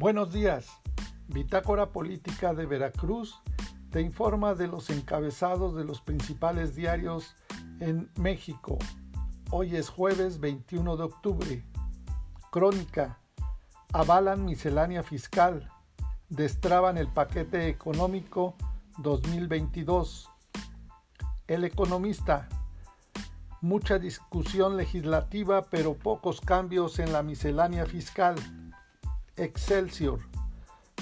Buenos días. Bitácora Política de Veracruz te informa de los encabezados de los principales diarios en México. Hoy es jueves 21 de octubre. Crónica. Avalan miscelánea fiscal. Destraban el paquete económico 2022. El economista. Mucha discusión legislativa pero pocos cambios en la miscelánea fiscal. Excelsior.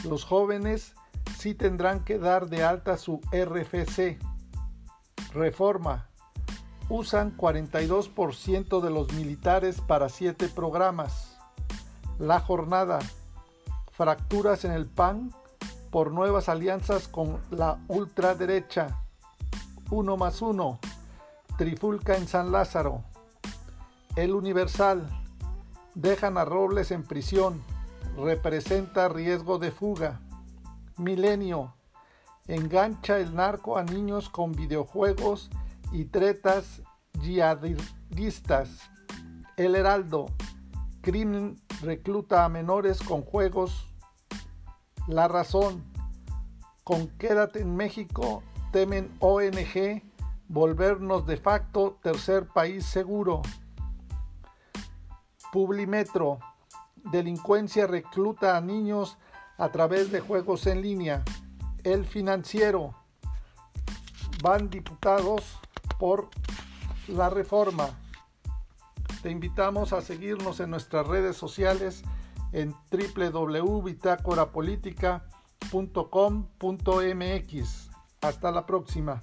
Los jóvenes sí tendrán que dar de alta su RFC. Reforma. Usan 42% de los militares para siete programas. La jornada. Fracturas en el PAN por nuevas alianzas con la ultraderecha. Uno más uno. Trifulca en San Lázaro. El Universal. Dejan a Robles en prisión representa riesgo de fuga. Milenio. Engancha el narco a niños con videojuegos y tretas yihadistas. El Heraldo. Crimen recluta a menores con juegos. La razón. Con Quédate en México temen ONG volvernos de facto tercer país seguro. Publimetro delincuencia recluta a niños a través de juegos en línea. El financiero. Van diputados por la reforma. Te invitamos a seguirnos en nuestras redes sociales en www.bitácorapolítica.com.mx. Hasta la próxima.